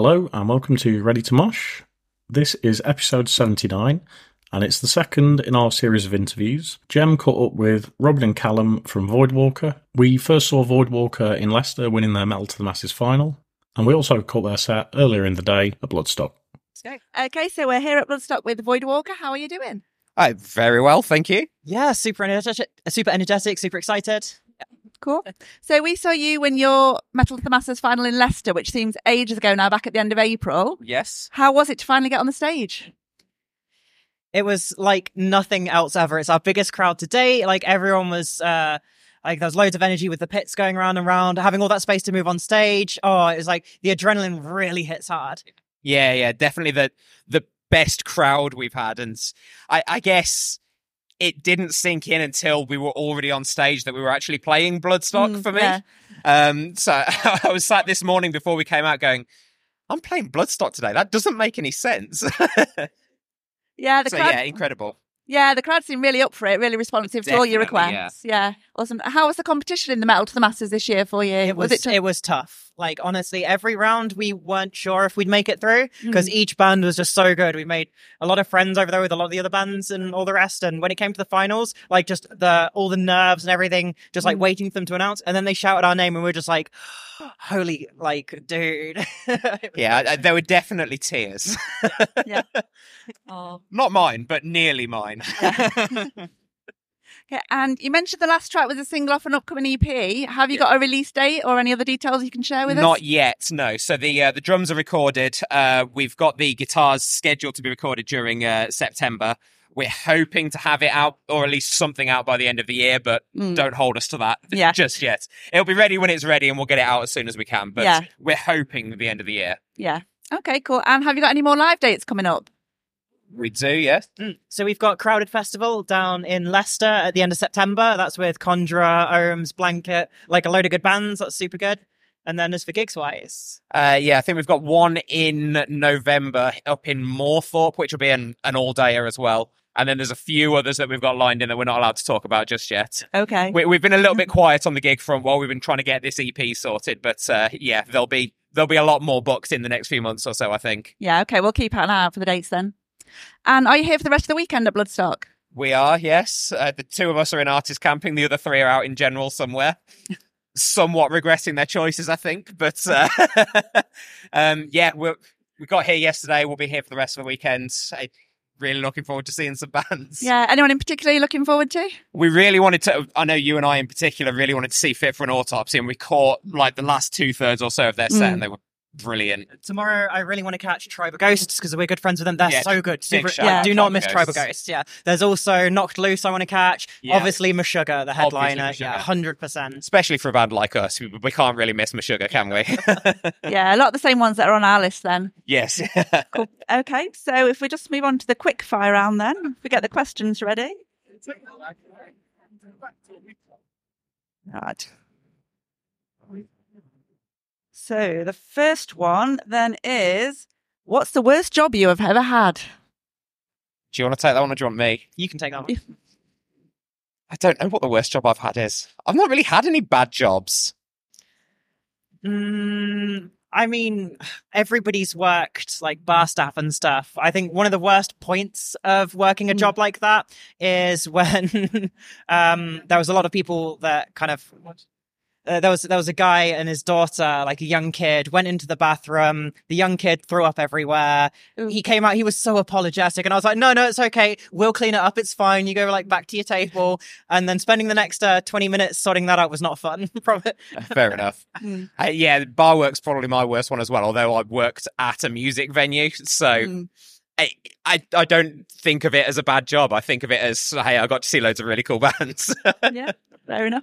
Hello and welcome to Ready to Mosh. This is episode 79 and it's the second in our series of interviews. Gem caught up with Robyn and Callum from Voidwalker. We first saw Voidwalker in Leicester winning their Metal to the Masses final, and we also caught their set earlier in the day at Bloodstock. Okay, so we're here at Bloodstock with Voidwalker. How are you doing? Uh, very well, thank you. Yeah, super energetic, super energetic, super excited. Cool. So we saw you win your Metal to the Masses final in Leicester, which seems ages ago now, back at the end of April. Yes. How was it to finally get on the stage? It was like nothing else ever. It's our biggest crowd to date. Like everyone was, uh, like there was loads of energy with the pits going around and around, having all that space to move on stage. Oh, it was like the adrenaline really hits hard. Yeah, yeah, definitely the the best crowd we've had, and I, I guess it didn't sink in until we were already on stage that we were actually playing Bloodstock Mm, for me. yeah. Um, so I was sat this morning before we came out going, I'm playing Bloodstock today. That doesn't make any sense. Yeah, the so crowd. yeah, incredible. Yeah, the crowd seemed really up for it, really responsive to all your requests. Yeah. awesome. How was the competition in the Metal to the Masses this year for you? It was, it? it, was tough. Like honestly, every round we weren't sure if we'd make it through because each band was just so good. We made a lot of friends over there with a lot of the other bands and all the rest. And when it came to the finals, like just the all the nerves and everything, just like Mm. waiting for them to announce, and then they shouted our name, and we are just like, "Holy, like, dude!" Yeah, uh, there were definitely tears. yeah. oh. Not mine, but nearly mine. Okay, and you mentioned the last track was a single off an upcoming EP. Have you got a release date or any other details you can share with Not us? Not yet, no. So the uh, the drums are recorded. Uh, we've got the guitars scheduled to be recorded during uh, September. We're hoping to have it out, or at least something out by the end of the year, but Mm. don't hold us to that Yeah. just yet. It'll be ready when it's ready, and we'll get it out as soon as we can. But Yeah. we're hoping the end of the year. Yeah. Okay, cool. And have you got any more live dates coming up? We do, yes. Mm. So we've got Crowded Festival down in Leicester at the end of September. That's with Conjurer, Ohhms, Blanket, like a load of good bands. That's super good. And then as for gigs wise, Uh, yeah, I think we've got one in November up in Moorthorpe, which will be an, an all dayer as well. And then there's a few others that we've got lined in that we're not allowed to talk about just yet. Okay. We, we've been a little bit quiet on the gig front while we've been trying to get this EP sorted, but uh, yeah, there'll be there'll be a lot more booked in the next few months or so. I think Yeah, okay. We'll keep an eye out for the dates then. And are you here for the rest of the weekend at Bloodstock? we are. Yes, uh, the two of us are in artist camping. The other three are out in general somewhere. Somewhat regretting their choices, I think, but uh, um, yeah, we we got here yesterday. We'll be here for the rest of the weekend. I, really looking forward to seeing some bands. Yeah. Anyone in particular you're looking forward to? we really wanted to i know you and i in particular really wanted to see fit for an autopsy and we caught like the last two-thirds or so of their set Mm. and they were brilliant tomorrow I really want to catch Tribal Ghosts because we're good friends with them. They're Yeah, so good. big Super, shout like, out do not Tribal miss Tribal Ghosts. Ghosts. Yeah. There's also Knocked Loose I want to catch. Yeah. Obviously Meshuggah, the headliner. Yeah, hundred percent. especially for a band like us we, we can't really miss Meshuggah, can we Yeah, a lot of the same ones that are on our list then. yes Cool. Okay, so if we just move on to the quick fire round then, if we get the questions ready. Right. So the first one then is what's the worst job you have ever had? do you want to take that one or do you want me You can take that one. i don't know what the worst job i've had is i've not really had any bad jobs Mm, I mean, everybody's worked like bar staff and stuff. I think one of the worst points of working a Mm. job like that is when um, there was a lot of people that kind of. Uh, there was there was a guy and his daughter, like a young kid, went into the bathroom. The young kid threw up everywhere. Ooh. He came out. He was so apologetic, and I was like, "No, no, it's okay. We'll clean it up. It's fine. You go like back to your table." And then spending the next uh, twenty minutes sorting that out was not fun. From it, fair enough Mm. uh, yeah bar work's probably my worst one as well although i worked at a music venue so Mm. I, I I don't think of it as a bad job. I think of it as hey, I got to see loads of really cool bands. yeah, fair enough.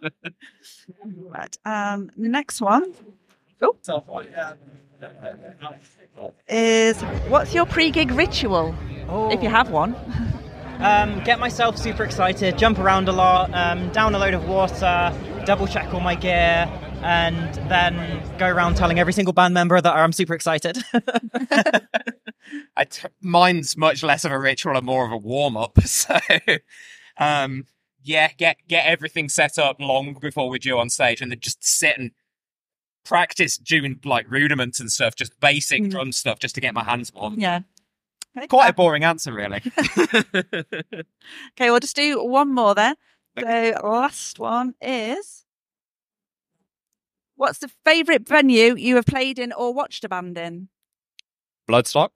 right. Um, the next one oh, is what's your pre-gig ritual, if you have one? Um, get myself super excited, jump around a lot, um, down a load of water, double check all my gear, and then go around telling every single band member that I'm super excited. I t- mine's much less of a ritual and more of a warm up. So, um, yeah, get get everything set up long before we're due on stage, and then just sit and practice doing like rudiments and stuff, just basic Mm. drum stuff, just to get my hands warm. Yeah. Quite a boring answer, really. Okay, we'll just do one more then. So last one is What's the favourite venue you have played in or watched a band in? Bloodstock.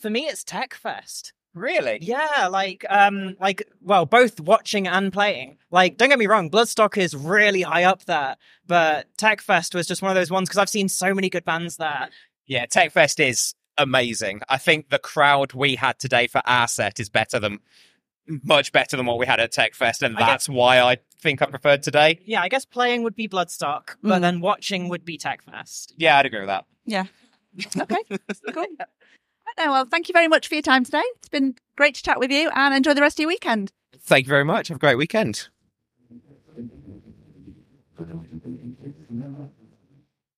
For me, it's Tech Fest. Really? Yeah, like um like well, both watching and playing. Like don't get me wrong, Bloodstock is really high up there, but Tech Fest was just one of those ones because I've seen so many good bands there. Yeah, TechFest is amazing. I think the crowd we had today for our set is better than much better than what we had at TechFest, and I guess- that's why I think I preferred today. Yeah, I guess playing would be Bloodstock, but Mm. then watching would be Tech Fest. Yeah, I'd agree with that. Yeah. okay, cool. Well, thank you very much for your time today. It's been great to chat with you and enjoy the rest of your weekend. Thank you very much. Have a great weekend.